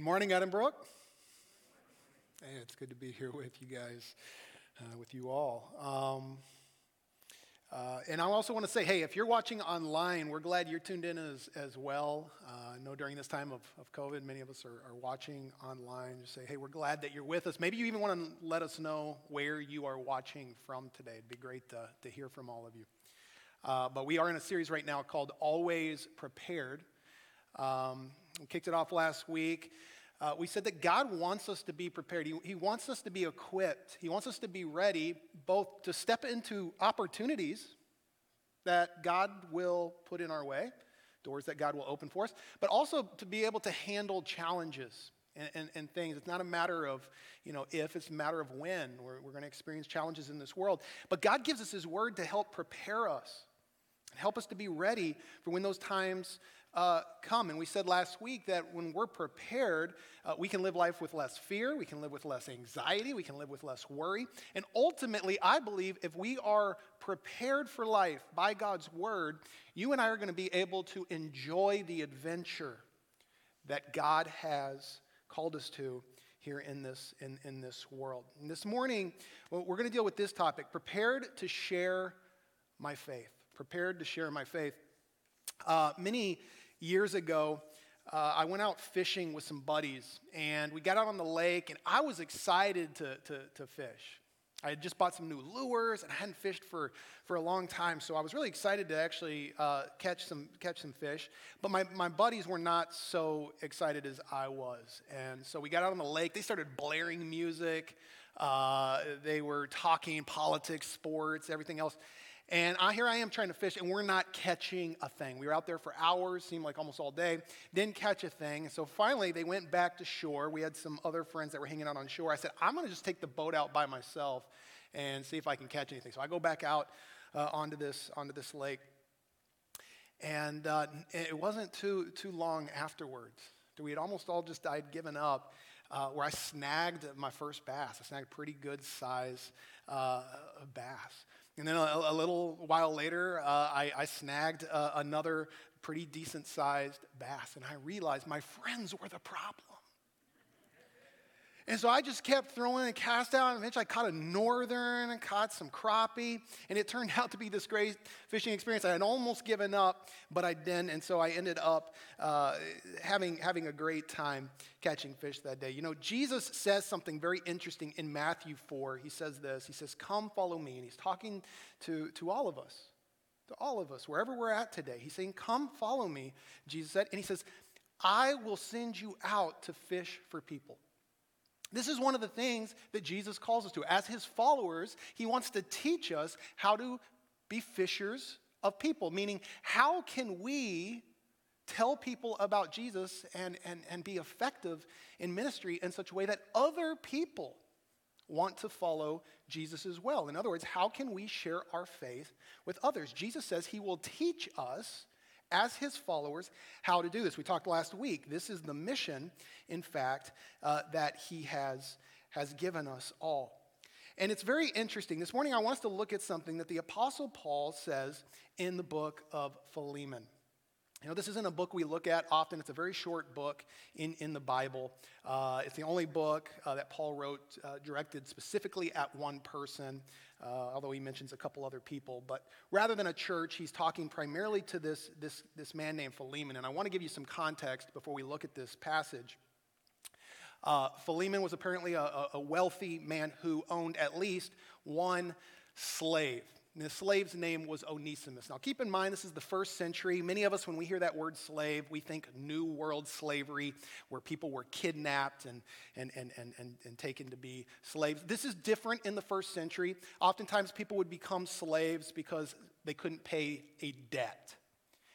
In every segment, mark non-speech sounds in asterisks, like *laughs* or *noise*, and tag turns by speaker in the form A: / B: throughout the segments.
A: Good morning, Edinburgh. Hey, it's good to be here with you guys, uh, with you all. Um, uh, and I also want to say, hey, if you're watching online, we're glad you're tuned in as, as well. Uh, I know during this time of, of COVID, many of us are, are watching online. Just say, hey, we're glad that you're with us. Maybe you even want to let us know where you are watching from today. It'd be great to, to hear from all of you. Uh, but we are in a series right now called Always Prepared. Um, we kicked it off last week. Uh, we said that God wants us to be prepared. He, he wants us to be equipped. He wants us to be ready both to step into opportunities that God will put in our way, doors that God will open for us, but also to be able to handle challenges and, and, and things. It's not a matter of, you know, if, it's a matter of when. We're, we're going to experience challenges in this world. But God gives us His word to help prepare us, and help us to be ready for when those times uh, come. And we said last week that when we're prepared, uh, we can live life with less fear, we can live with less anxiety, we can live with less worry. And ultimately, I believe if we are prepared for life by God's word, you and I are going to be able to enjoy the adventure that God has called us to here in this, in, in this world. And this morning, we're going to deal with this topic prepared to share my faith. Prepared to share my faith. Uh, many years ago, uh, I went out fishing with some buddies, and we got out on the lake, and I was excited to, to, to fish. I had just bought some new lures, and I hadn't fished for, for a long time, so I was really excited to actually uh, catch, some, catch some fish. But my, my buddies were not so excited as I was. And so we got out on the lake. They started blaring music. Uh, they were talking politics, sports, everything else. And I, here I am trying to fish, and we're not catching a thing. We were out there for hours, seemed like almost all day, didn't catch a thing. So finally, they went back to shore. We had some other friends that were hanging out on shore. I said, I'm going to just take the boat out by myself and see if I can catch anything. So I go back out uh, onto, this, onto this lake. And uh, it wasn't too, too long afterwards. We had almost all just died, given up, uh, where I snagged my first bass. I snagged a pretty good size uh, bass. And then a, a little while later, uh, I, I, snagged uh, another pretty decent sized bass, and I realized my friends were the problem. And so I just kept throwing and cast out. And eventually I caught a northern and caught some crappie. And it turned *laughs* out to be this great fishing experience. I had almost given up, but I didn't. And so I ended up uh, having, having a great time catching fish that day. You know, Jesus says something very interesting in Matthew 4. He says this He says, Come follow me. And he's talking to, to all of us, to all of us, wherever we're at today. He's saying, Come follow me, Jesus said. And he says, I will send you out to fish for people. This is one of the things that Jesus calls us to. As his followers, he wants to teach us how to be fishers of people, meaning, how can we tell people about Jesus and, and, and be effective in ministry in such a way that other people want to follow Jesus as well? In other words, how can we share our faith with others? Jesus says he will teach us as his followers how to do this. We talked last week. This is the mission, in fact, uh, that he has, has given us all. And it's very interesting. This morning, I want us to look at something that the Apostle Paul says in the book of Philemon. You know, this isn't a book we look at often. It's a very short book in, in the Bible. Uh, it's the only book uh, that Paul wrote uh, directed specifically at one person, uh, although he mentions a couple other people. But rather than a church, he's talking primarily to this, this, this man named Philemon. And I want to give you some context before we look at this passage. Uh, Philemon was apparently a, a wealthy man who owned at least one slave. And the slave's name was Onesimus. Now, keep in mind, this is the first century. Many of us, when we hear that word slave, we think New World slavery, where people were kidnapped and, and, and, and, and, and taken to be slaves. This is different in the first century. Oftentimes, people would become slaves because they couldn't pay a debt.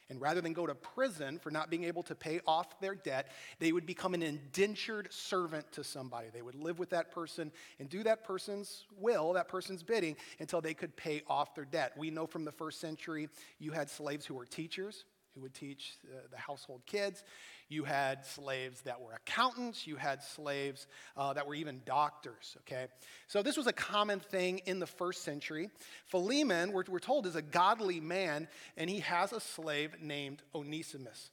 A: And rather than go to prison for not being able to pay off their debt, they would become an indentured servant to somebody. They would live with that person and do that person's will, that person's bidding, until they could pay off their debt. We know from the first century you had slaves who were teachers, who would teach uh, the household kids. You had slaves that were accountants. You had slaves uh, that were even doctors, okay? So this was a common thing in the first century. Philemon, we're, we're told, is a godly man, and he has a slave named Onesimus.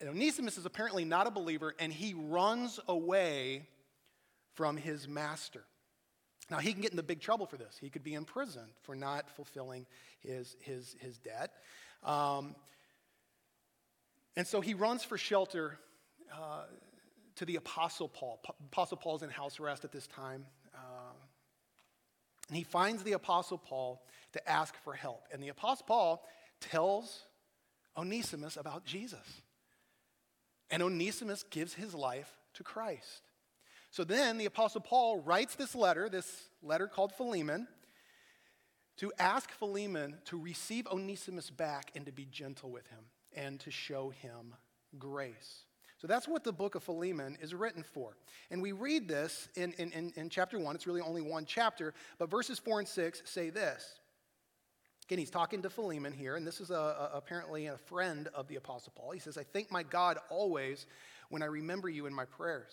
A: And Onesimus is apparently not a believer, and he runs away from his master. Now, he can get into big trouble for this. He could be in prison for not fulfilling his, his, his debt. Um, and so he runs for shelter uh, to the Apostle Paul. Apostle Paul's in house arrest at this time. Uh, and he finds the Apostle Paul to ask for help. And the Apostle Paul tells Onesimus about Jesus. And Onesimus gives his life to Christ. So then the Apostle Paul writes this letter, this letter called Philemon, to ask Philemon to receive Onesimus back and to be gentle with him and to show him grace. So that's what the book of Philemon is written for. And we read this in, in, in, in chapter 1. It's really only one chapter, but verses 4 and 6 say this. Again, he's talking to Philemon here, and this is a, a, apparently a friend of the Apostle Paul. He says, I thank my God always when I remember you in my prayers,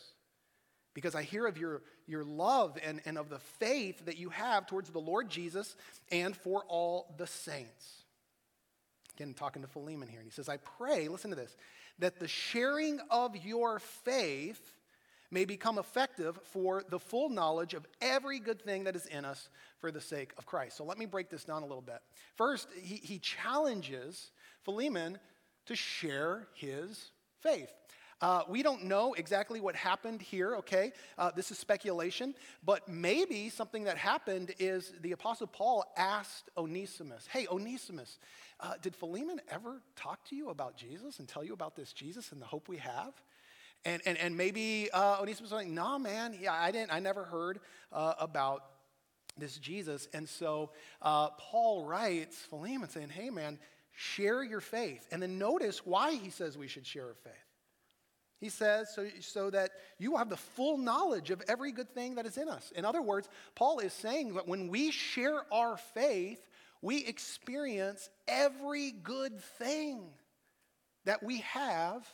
A: because I hear of your, your love and, and of the faith that you have towards the Lord Jesus and for all the saints. Again, talking to Philemon here, and he says, I pray, listen to this, that the sharing of your faith may become effective for the full knowledge of every good thing that is in us for the sake of Christ. So let me break this down a little bit. First, he, he challenges Philemon to share his faith. Uh, we don't know exactly what happened here, okay? Uh, this is speculation, but maybe something that happened is the Apostle Paul asked Onesimus, Hey, Onesimus, uh, did Philemon ever talk to you about Jesus and tell you about this Jesus and the hope we have? And, and, and maybe uh, Onesimus was like, nah, man, yeah, I didn't, I never heard uh, about this Jesus. And so uh, Paul writes Philemon saying, hey, man, share your faith. And then notice why he says we should share our faith. He says, so, so that you will have the full knowledge of every good thing that is in us. In other words, Paul is saying that when we share our faith, we experience every good thing that we have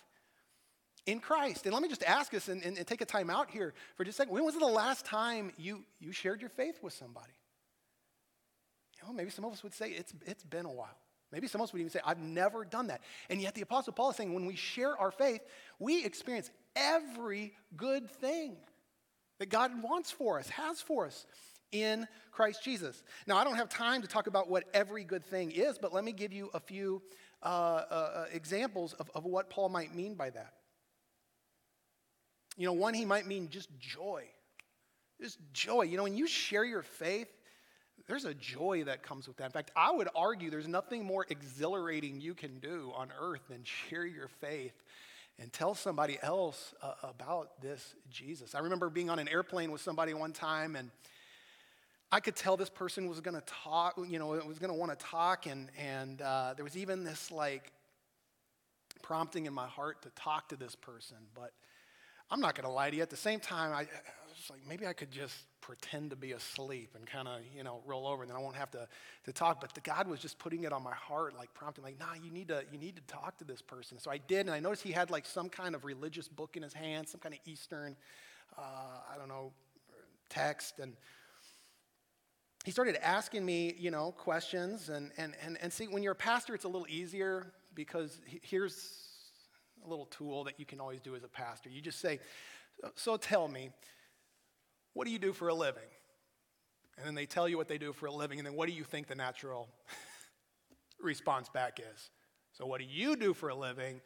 A: in Christ. And let me just ask us and, and, and, take a time out here for just a second. When was the last time you, you shared your faith with somebody? You know, maybe some of us would say it's, it's been a while. Maybe some of us would even say, I've never done that. And yet the Apostle Paul is saying when we share our faith, we experience every good thing that God wants for us, has for us in Christ Jesus. Now, I don't have time to talk about what every good thing is, but let me give you a few uh, uh, uh examples of, of what Paul might mean by that. You know, one, he might mean just joy. Just joy. You know, when you share your faith, there's a joy that comes with that. In fact, I would argue there's nothing more exhilarating you can do on earth than share your faith and tell somebody else uh, about this Jesus. I remember being on an airplane with somebody one time and I could tell this person was going to talk, you know, was going to want to talk, and, and uh, there was even this like prompting in my heart to talk to this person. But I'm not going to lie to you. At the same time, I, I was like, maybe I could just pretend to be asleep and kind of, you know, roll over and then I won't have to, to talk. But the God was just putting it on my heart, like prompting, like, nah, you need to, you need to talk to this person. So I did, and I noticed he had like some kind of religious book in his hand, some kind of Eastern, uh, I don't know, text. And he started asking me, you know, questions. And, and, and, and see, when you're a pastor, it's a little easier because here's a little tool that you can always do as a pastor. You just say, So tell me, what do you do for a living? And then they tell you what they do for a living, and then what do you think the natural *laughs* response back is? So, what do you do for a living?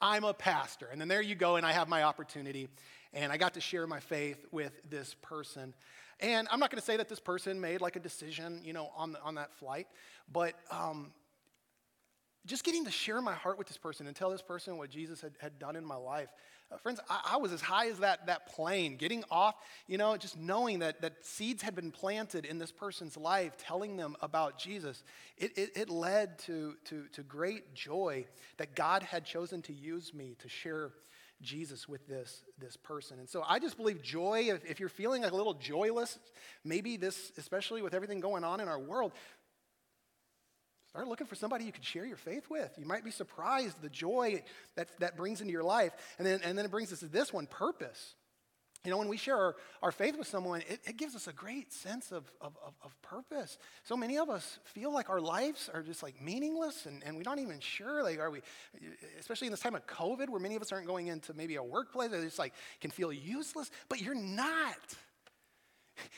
A: I'm a pastor. And then there you go, and I have my opportunity, and I got to share my faith with this person. And I'm not going to say that this person made like a decision, you know, on, the, on that flight, but um, just getting to share my heart with this person and tell this person what Jesus had, had done in my life. Uh, friends, I, I, was as high as that, that plane, getting off, you know, just knowing that, that seeds had been planted in this person's life, telling them about Jesus. It, it, it led to, to, to great joy that God had chosen to use me to share Jesus with this, this person. And so I just believe joy, if, if you're feeling like a little joyless, maybe this, especially with everything going on in our world, Start looking for somebody you can share your faith with. You might be surprised the joy that that brings into your life. And then, and then it brings us to this one purpose. You know, when we share our, our faith with someone, it, it gives us a great sense of, of, of, of purpose. So many of us feel like our lives are just like meaningless and, and we're not even sure. Like, are we, especially in this time of COVID where many of us aren't going into maybe a workplace, it's just like can feel useless, but you're not.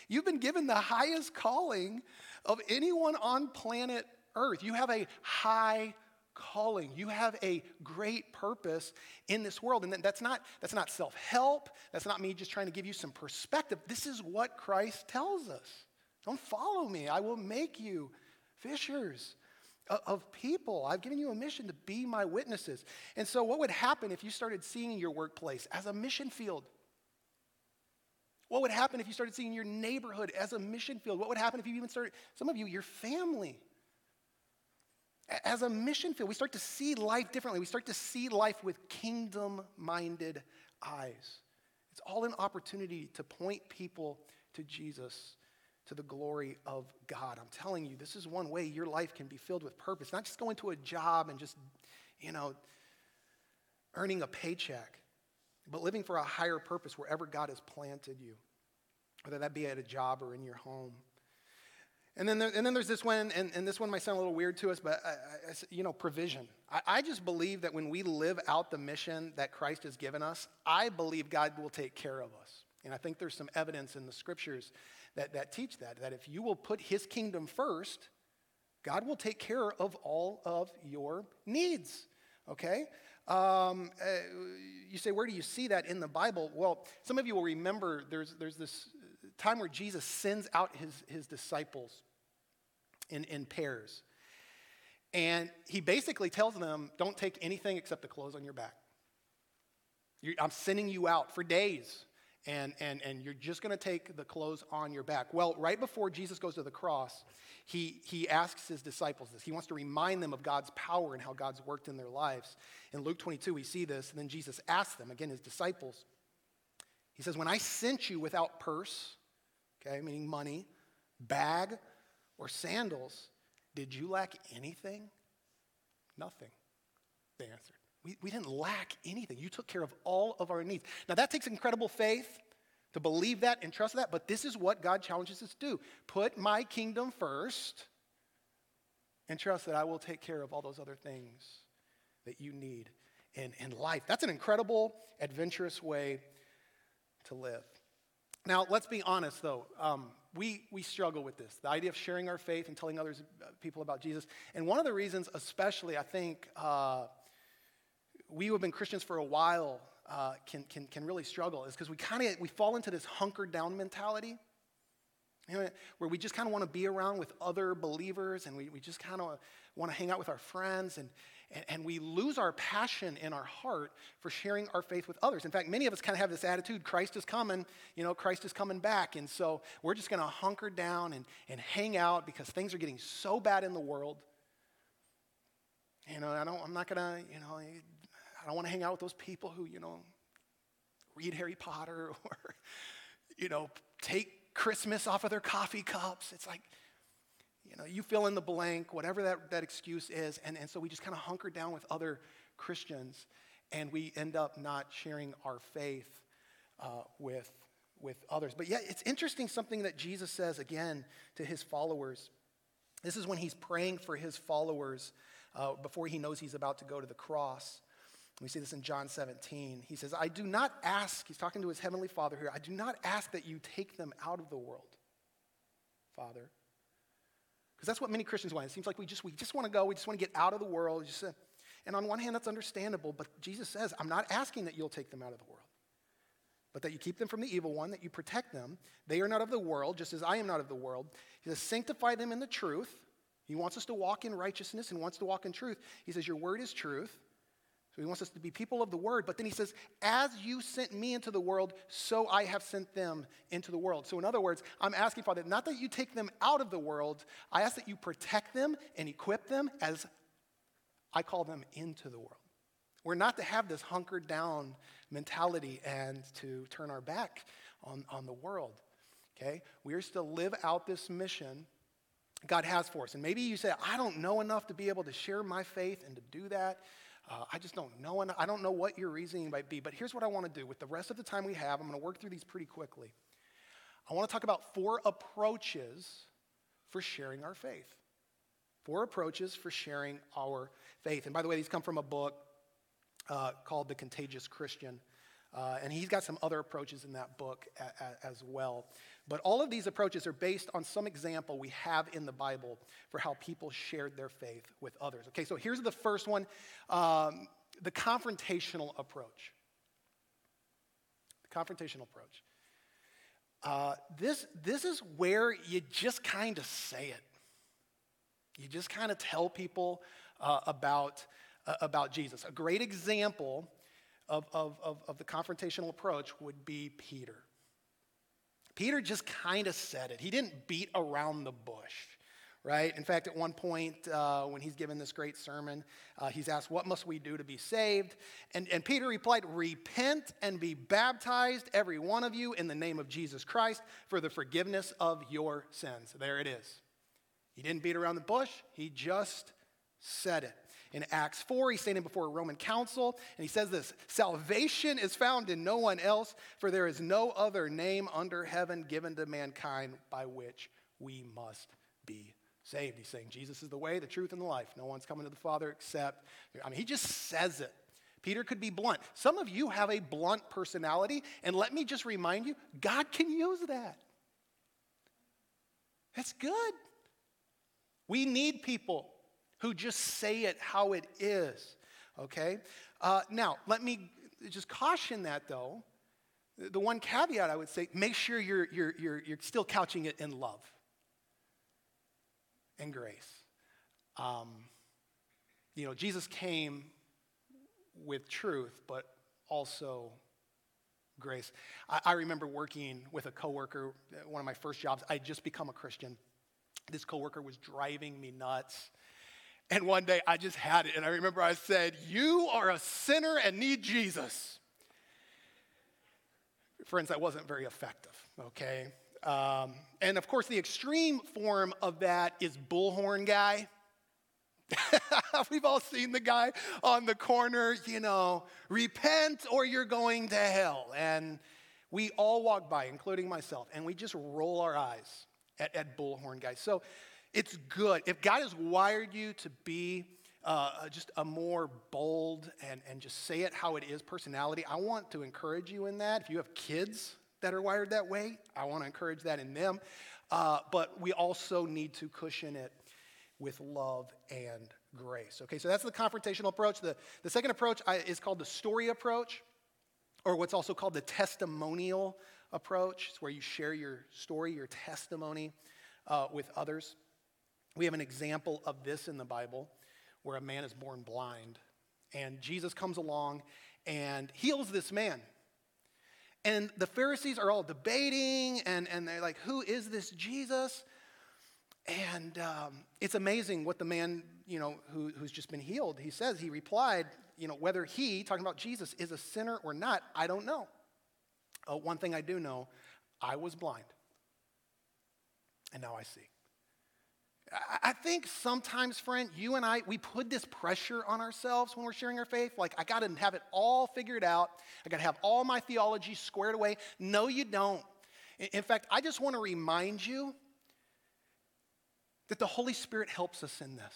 A: You've been given the highest calling of anyone on planet Earth. You have a high calling. You have a great purpose in this world. And that's not, that's not self help. That's not me just trying to give you some perspective. This is what Christ tells us. Don't follow me. I will make you fishers of people. I've given you a mission to be my witnesses. And so, what would happen if you started seeing your workplace as a mission field? What would happen if you started seeing your neighborhood as a mission field? What would happen if you even started, some of you, your family as a mission field, we start to see life differently. We start to see life with kingdom minded eyes. It's all an opportunity to point people to Jesus, to the glory of God. I'm telling you, this is one way your life can be filled with purpose, not just going to a job and just, you know, earning a paycheck, but living for a higher purpose wherever God has planted you, whether that be at a job or in your home. And then, there, and then there's this one, and, and this one might sound a little weird to us, but I, I, you know, provision. I, I just believe that when we live out the mission that Christ has given us, I believe God will take care of us. And I think there's some evidence in the scriptures that, that teach that, that if you will put his kingdom first, God will take care of all of your needs. Okay? Um, uh, you say, where do you see that in the Bible? Well, some of you will remember there's, there's this time where Jesus sends out his, his disciples in, in pairs. And he basically tells them, don't take anything except the clothes on your back. You're, I'm sending you out for days, and, and, and you're just going to take the clothes on your back. Well, right before Jesus goes to the cross, he, he asks his disciples this. He wants to remind them of God's power and how God's worked in their lives. In Luke 22, we see this, and then Jesus asks them, again, his disciples, he says, When I sent you without purse, okay, meaning money, bag, or sandals, did you lack anything? Nothing, they answered. We, we didn't lack anything. You took care of all of our needs. Now, that takes incredible faith to believe that and trust that, but this is what God challenges us to do put my kingdom first and trust that I will take care of all those other things that you need in, in life. That's an incredible, adventurous way to live. Now, let's be honest, though. Um, we, we struggle with this the idea of sharing our faith and telling others uh, people about Jesus. And one of the reasons, especially, I think uh, we who have been Christians for a while uh, can, can, can really struggle is because we kind of we fall into this hunkered down mentality. You know, where we just kind of want to be around with other believers and we, we just kind of want to hang out with our friends and, and, and, we lose our passion in our heart for sharing our faith with others. In fact, many of us kind of have this attitude Christ is coming, you know, Christ is coming back. And so we're just going to hunker down and, and hang out because things are getting so bad in the world. You know, I don't, I'm not going to, you know, I don't want to hang out with those people who, you know, read Harry Potter *laughs* or, you know, take Christmas off of their coffee cups. It's like, you know, you fill in the blank, whatever that, that excuse is. And, and so we just kind of hunker down with other Christians and we end up not sharing our faith uh, with, with others. But yet, it's interesting something that Jesus says again to his followers. This is when he's praying for his followers uh, before he knows he's about to go to the cross. We see this in John 17. He says, I do not ask, he's talking to his heavenly father here, I do not ask that you take them out of the world, Father, because that's what many Christians want. It seems like we just, we just want to go, we just want to get out of the world. Just, uh, and on one hand, that's understandable, but Jesus says, I'm not asking that you'll take them out of the world, but that you keep them from the evil one, that you protect them. They are not of the world, just as I am not of the world. He says, sanctify them in the truth. He wants us to walk in righteousness and wants to walk in truth. He says, Your word is truth. So he wants us to be people of the word. But then he says, As you sent me into the world, so I have sent them into the world. So, in other words, I'm asking, Father, not that you take them out of the world, I ask that you protect them and equip them as I call them into the world. We're not to have this hunkered down mentality and to turn our back on, on the world. Okay? We are to live out this mission God has for us. And maybe you say, I don't know enough to be able to share my faith and to do that. Uh, I just don't know. And I don't know what your reasoning might be. But here's what I want to do. With the rest of the time we have, I'm going to work through these pretty quickly. I want to talk about four approaches for sharing our faith. Four approaches for sharing our faith. And by the way, these come from a book uh, called The Contagious Christian. Uh, and he's got some other approaches in that book a, a, as well. But all of these approaches are based on some example we have in the Bible for how people shared their faith with others. Okay, so here's the first one um, the confrontational approach. The confrontational approach. Uh, this, this is where you just kind of say it. You just kind of tell people uh, about, uh, about Jesus. A great example of, of, of, of the confrontational approach would be Peter. Peter just kind of said it. He didn't beat around the bush, right? In fact, at one point, uh, when he's given this great sermon, uh, he's asked, What must we do to be saved? And, and Peter replied, Repent and be baptized, every one of you, in the name of Jesus Christ for the forgiveness of your sins. There it is. He didn't beat around the bush, he just said it. In Acts 4, he's standing before a Roman council, and he says this Salvation is found in no one else, for there is no other name under heaven given to mankind by which we must be saved. He's saying Jesus is the way, the truth, and the life. No one's coming to the Father except. I mean, he just says it. Peter could be blunt. Some of you have a blunt personality, and let me just remind you God can use that. That's good. We need people who just say it how it is, okay? Uh, now, let me just caution that though. The one caveat I would say make sure you're, you're, you're, you're still couching it in love and grace. Um, you know, Jesus came with truth, but also grace. I, I, remember working with a coworker, one of my first jobs. I had just become a Christian. This coworker was driving me nuts. And one day I just had it. And I remember I said, You are a sinner and need Jesus. Friends, that wasn't very effective, okay? Um, and of course, the extreme form of that is bullhorn guy. *laughs* We've all seen the guy on the corner, you know, repent or you're going to hell. And we all walk by, including myself, and we just roll our eyes at, at bullhorn guys. So it's good. If God has wired you to be uh, just a more bold and, and just say it how it is personality, I want to encourage you in that. If you have kids that are wired that way, I want to encourage that in them. Uh, but we also need to cushion it with love and grace. Okay, so that's the confrontational approach. The, the second approach is called the story approach, or what's also called the testimonial approach. It's where you share your story, your testimony uh, with others. We have an example of this in the Bible where a man is born blind, and Jesus comes along and heals this man. And the Pharisees are all debating, and, and they're like, Who is this Jesus? And um, it's amazing what the man, you know, who, who's just been healed, he says, he replied, you know, whether he, talking about Jesus, is a sinner or not, I don't know. Uh, one thing I do know, I was blind, and now I see. I think sometimes, friend, you and I, we put this pressure on ourselves when we're sharing our faith. Like, I got to have it all figured out. I got to have all my theology squared away. No, you don't. In fact, I just want to remind you that the Holy Spirit helps us in this.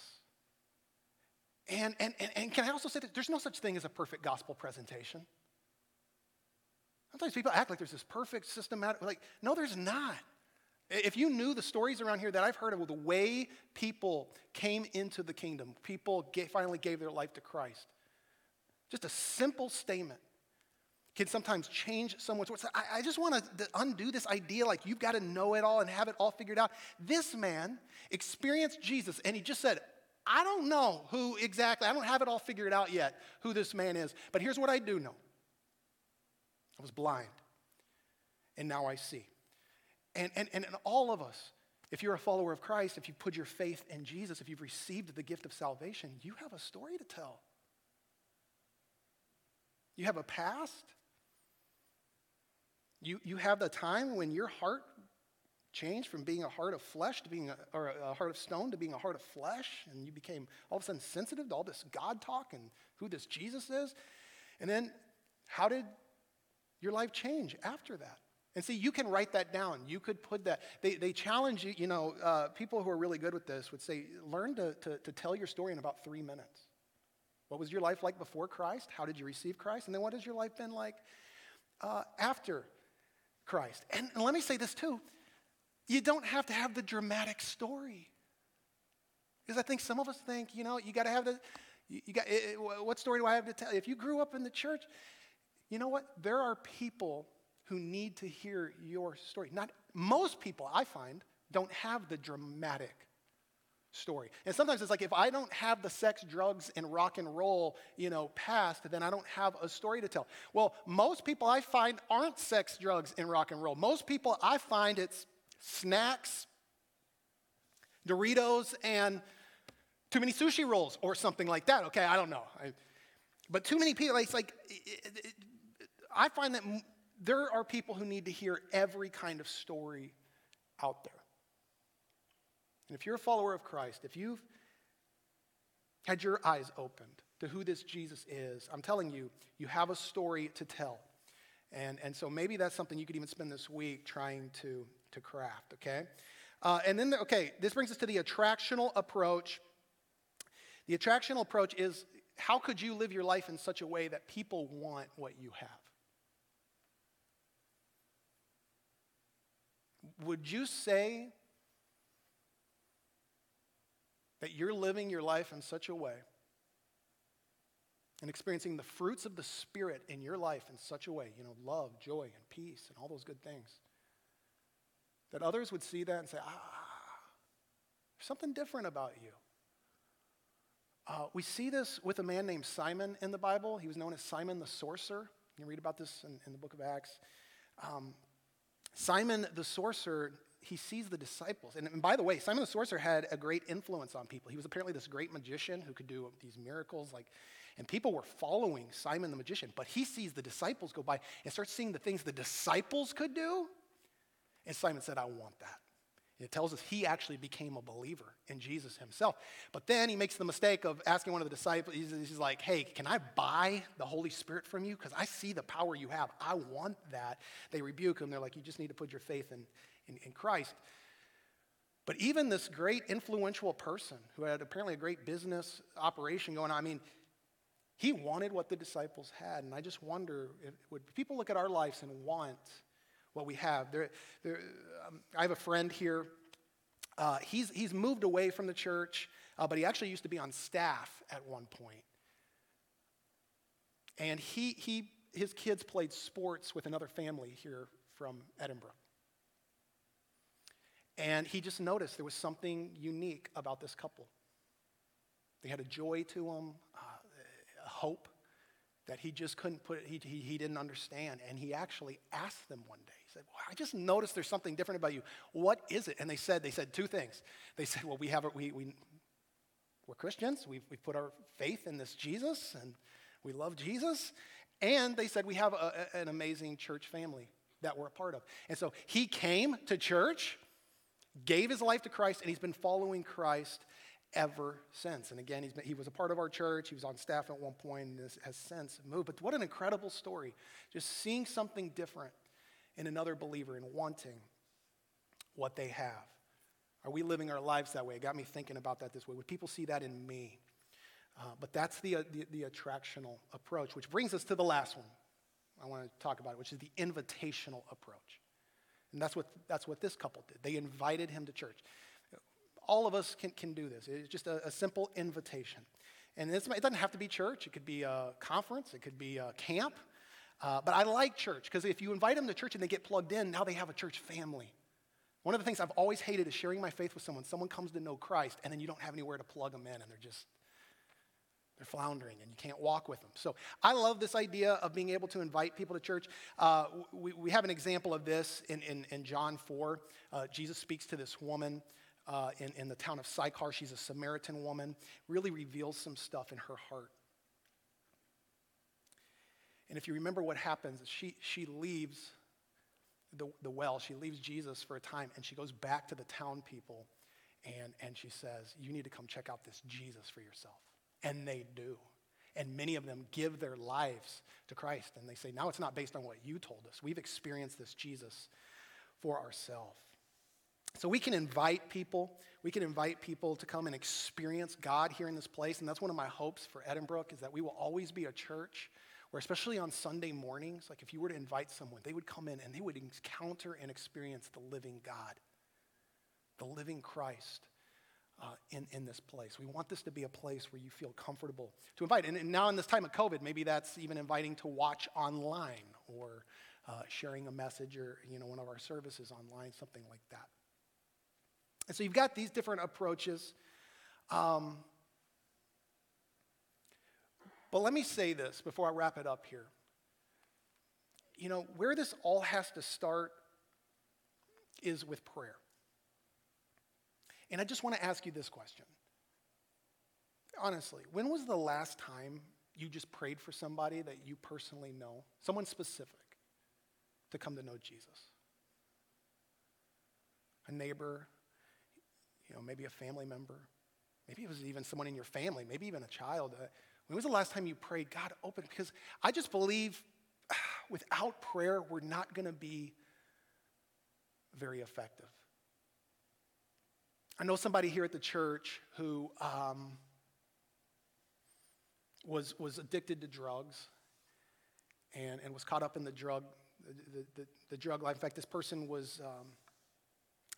A: And, and, and, and can I also say that there's no such thing as a perfect gospel presentation? Sometimes people act like there's this perfect systematic, like, no, there's not. If you knew the stories around here that I've heard of the way people came into the kingdom, people finally gave their life to Christ, just a simple statement can sometimes change someone's words. I, I just want to undo this idea like you've got to know it all and have it all figured out. This man experienced Jesus and he just said, I don't know who exactly, I don't have it all figured out yet who this man is, but here's what I do know I was blind, and now I see. And, and, and all of us, if you're a follower of Christ, if you put your faith in Jesus, if you've received the gift of salvation, you have a story to tell. You have a past. You, you have the time when your heart changed from being a heart of flesh to being a, or a heart of stone to being a heart of flesh, and you became all of a sudden sensitive to all this God talk and who this Jesus is. And then, how did your life change after that? And see, you can write that down. You could put that. They, they challenge you, you know, uh, people who are really good with this would say, learn to, to, to tell your story in about three minutes. What was your life like before Christ? How did you receive Christ? And then what has your life been like uh, after Christ? And, and let me say this too you don't have to have the dramatic story. Because I think some of us think, you know, you got to have the, you, you got, what story do I have to tell? If you grew up in the church, you know what? There are people who need to hear your story. Not most people, I find, don't have the dramatic story. And sometimes it's like if I don't have the sex, drugs, and rock and roll, you know, past, then I don't have a story to tell. Well, most people I find aren't sex, drugs, and rock and roll. Most people I find it's snacks, Doritos, and too many sushi rolls or something like that. Okay, I don't know. I, but too many people, it's like, it, it, I find that there are people who need to hear every kind of story out there. And if you're a follower of Christ, if you've had your eyes opened to who this Jesus is, I'm telling you, you have a story to tell. And, and so maybe that's something you could even spend this week trying to, to craft, okay? Uh, and then, the, okay, this brings us to the attractional approach. The attractional approach is how could you live your life in such a way that people want what you have? Would you say that you're living your life in such a way and experiencing the fruits of the Spirit in your life in such a way, you know, love, joy, and peace, and all those good things, that others would see that and say, ah, there's something different about you. Uh, we see this with a man named Simon in the Bible. He was known as Simon the sorcerer. You read about this in, in the book of Acts. Um, Simon the sorcerer he sees the disciples. And, by the way, Simon the sorcerer had a great influence on people. He was apparently this great magician who could do these miracles. Like, and people were following Simon the magician. But he sees the disciples go by and starts seeing the things the disciples could do. And Simon said, I want that. It tells us he actually became a believer in Jesus himself. But then he makes the mistake of asking one of the disciples, he's, he's like, hey, can I buy the Holy Spirit from you? Because I see the power you have. I want that. They rebuke him. They're like, you just need to put your faith in, in, in Christ. But even this great influential person who had apparently a great business operation going on, I mean, he wanted what the disciples had. And I just wonder if, would people look at our lives and want what we have? There, there, um, I have a friend here. Uh, he's, he's moved away from the church, uh, but he actually used to be on staff at one point. And he, he, his kids played sports with another family here from Edinburgh. And he just noticed there was something unique about this couple. They had a joy to them, uh, a hope that he just couldn't put, he, he, he didn't understand. And he actually asked them one day, said, well, I just noticed there's something different about you. What is it? And they said, they said two things. They said, well, we have, we, we, we're Christians. We've, we've put our faith in this Jesus and we love Jesus. And they said, we have a, an amazing church family that we're a part of. And so he came to church gave his life to Christ, and he's been following Christ ever since. And again, been, he was a part of our church. He was on staff at one point and has since moved. But what an incredible story. Just seeing something different in another believer and wanting what they have. Are we living our lives that way? It got me thinking about that this way. Would people see that in me? Uh, but that's the, uh, the, the attractional approach, which brings us to the last one I want to talk about, it, which is the invitational approach. And that's what, that's what this couple did. They invited him to church. All of us can, can do this. It's just a, a simple invitation. And it doesn't have to be church, it could be a conference, it could be a camp. Uh, but I like church because if you invite them to church and they get plugged in, now they have a church family. One of the things I've always hated is sharing my faith with someone. Someone comes to know Christ and then you don't have anywhere to plug them in and they're just they're floundering and you can't walk with them. So I love this idea of being able to invite people to church. Uh, we, we, have an example of this in, in, in John 4. Uh, Jesus speaks to this woman uh, in, in the town of Sychar. She's a Samaritan woman, really reveals some stuff in her heart. And if you remember what happens, she, she leaves the, the well. She leaves Jesus for a time and she goes back to the town people and, and she says, You need to come check out this Jesus for yourself. And they do. And many of them give their lives to Christ. And they say, Now it's not based on what you told us. We've experienced this Jesus for ourselves. So we can invite people. We can invite people to come and experience God here in this place. And that's one of my hopes for Edinburgh is that we will always be a church where, especially on Sunday mornings, like if you were to invite someone, they would come in and they would encounter and experience the living God, the living Christ. Uh, in, in this place. We want this to be a place where you feel comfortable to invite. And, and now, in this time of COVID, maybe that's even inviting to watch online or uh, sharing a message or you know one of our services online, something like that. And so you've got these different approaches. Um, but let me say this before I wrap it up here. You know, where this all has to start is with prayer. And I just want to ask you this question. Honestly, when was the last time you just prayed for somebody that you personally know, someone specific, to come to know Jesus? A neighbor, you know, maybe a family member. Maybe it was even someone in your family, maybe even a child. Uh, when was the last time you prayed, God, open? Because I just believe *sighs* without prayer, we're not going to be very effective. I know somebody here at the church who um, was, was addicted to drugs and, and was caught up in the drug, the, the, the drug life. In fact, this person was um,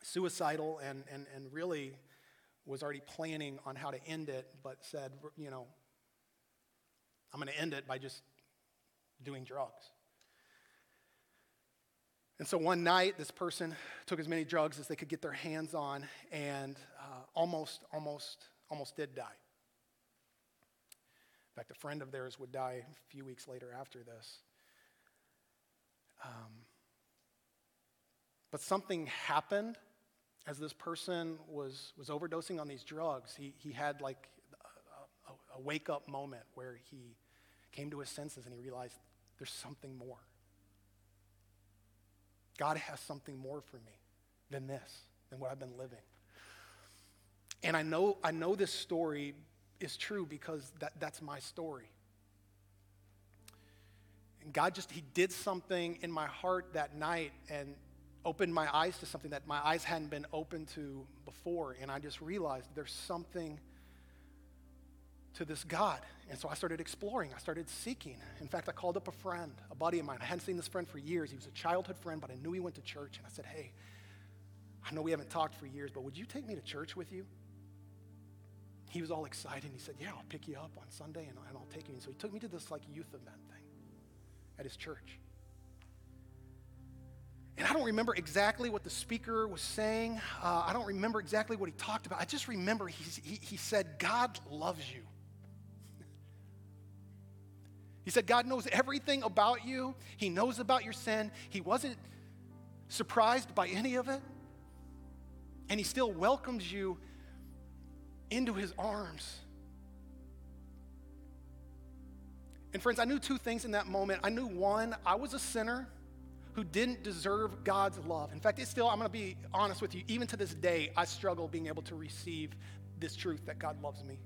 A: suicidal and, and, and really was already planning on how to end it, but said, you know, I'm going to end it by just doing drugs. And so one night, this person took as many drugs as they could get their hands on and uh, almost, almost, almost did die. In fact, a friend of theirs would die a few weeks later after this. Um, but something happened as this person was, was overdosing on these drugs. He, he had like a, wake up moment where he came to his senses and he realized there's something more. God has something more for me than this, than what I've been living. And I know, I know this story is true because that, that's my story. And God just, He did something in my heart that night and opened my eyes to something that my eyes hadn't been open to before. And I just realized there's something to this God. And so I started exploring, I started seeking. In fact, I called up a friend, a buddy of mine. I hadn't seen this friend for years. He was a childhood friend, but I knew he went to church. And I said, Hey, I know we haven't talked for years, but would you take me to church with you? He was all excited. He said, Yeah, I'll pick you up on Sunday and, and I'll take you. And so he took me to this like youth event thing at his church. And I don't remember exactly what the speaker was saying. Uh, I don't remember exactly what he talked about. I just remember he, he, he said, God loves you. He said, God knows everything about you. He knows about your sin. He wasn't surprised by any of it. And He still welcomes you into His arms. And friends, I knew two things in that moment. I knew one, I was a sinner who didn't deserve God's love. In fact, it's still, I'm going to be honest with you, even to this day, I struggle being able to receive this truth that God loves me.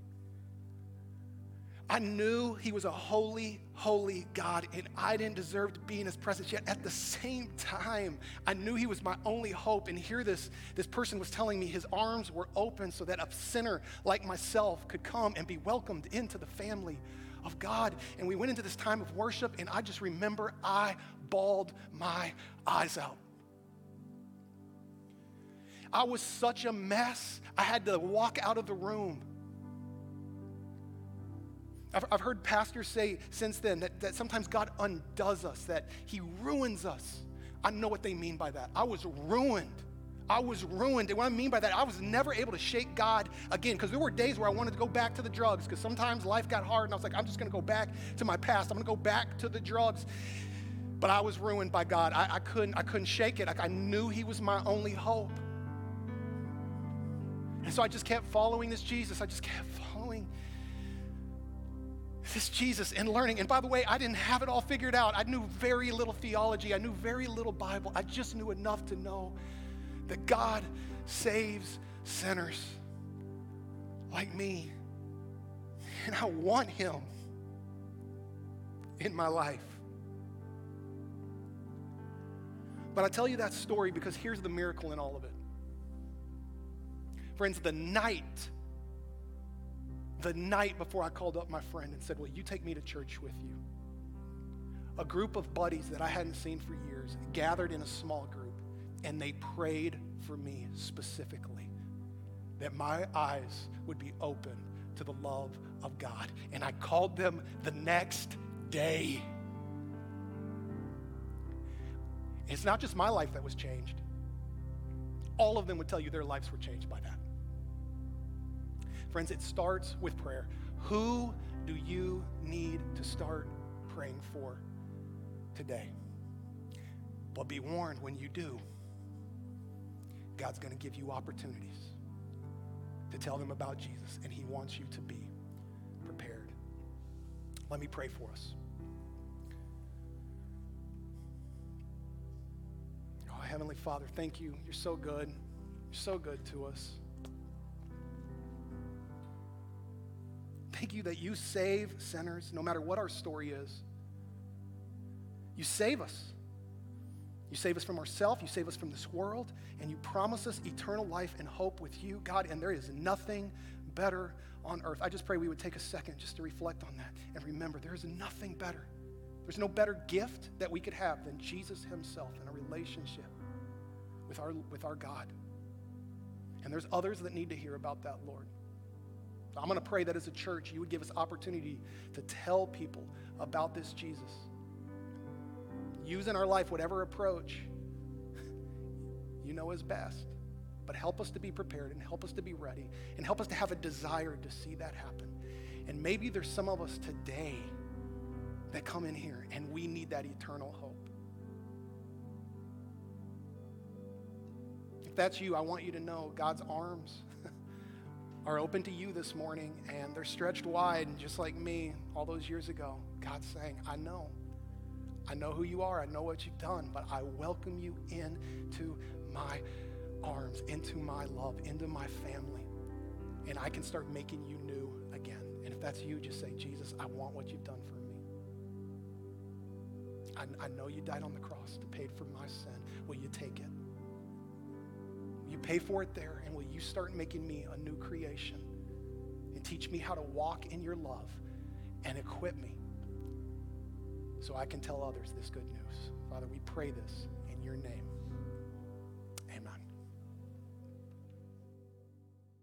A: I knew he was a holy, holy God, and I didn't deserve to be in his presence. Yet at the same time, I knew he was my only hope. And here this, this person was telling me his arms were open so that a sinner like myself could come and be welcomed into the family of God. And we went into this time of worship, and I just remember I bawled my eyes out. I was such a mess, I had to walk out of the room. I've, I've heard pastors say since then that, that sometimes God undoes us, that He ruins us. I know what they mean by that. I was ruined. I was ruined. And what I mean by that, I was never able to shake God again because there were days where I wanted to go back to the drugs because sometimes life got hard and I was like, I'm just going to go back to my past. I'm going to go back to the drugs. But I was ruined by God. I, I couldn't, I couldn't shake it. Like I knew He was my only hope. And so I just kept following this Jesus. I just kept following this Jesus and learning. And by the way, I didn't have it all figured out. I knew very little theology, I knew very little Bible. I just knew enough to know that God saves sinners like me. And I want Him in my life. But I tell you that story because here's the miracle in all of it. Friends, the night, the night before I called up my friend and said, Will you take me to church with you? A group of buddies that I hadn't seen for years gathered in a small group and they prayed for me specifically that my eyes would be open to the love of God. And I called them the next day. It's not just my life that was changed. All of them would tell you their lives were changed by that. Friends, it starts with prayer. Who do you need to start praying for today? But be warned when you do, God's going to give you opportunities to tell them about Jesus, and He wants you to be prepared. Let me pray for us. Oh, Heavenly Father, thank you. You're so good. You're so good to us. Thank you that you save sinners no matter what our story is. You save us. You save us from ourselves, you save us from this world, and you promise us eternal life and hope with you, God, and there is nothing better on earth. I just pray we would take a second just to reflect on that and remember there is nothing better. There's no better gift that we could have than Jesus Himself and a relationship with our, with our God. And there's others that need to hear about that, Lord. I'm going to pray that as a church, you would give us opportunity to tell people about this Jesus. Use in our life whatever approach you know is best. But help us to be prepared and help us to be ready and help us to have a desire to see that happen. And maybe there's some of us today that come in here and we need that eternal hope. If that's you, I want you to know God's arms *laughs* are open to you this morning and they're stretched wide, and just like me all those years ago. God's saying, I know. I know who you are. I know what you've done, but I welcome you into my arms, into my love, into my family. And I can start making you new again. And if that's you, just say, Jesus, I want what you've done for me. I, I know you died on the cross to pay for my sin. Will you take it? You pay for it there, and will you start making me a new creation and teach me how to walk in your love and equip me so I can tell others this good news? Father, we pray this in your name.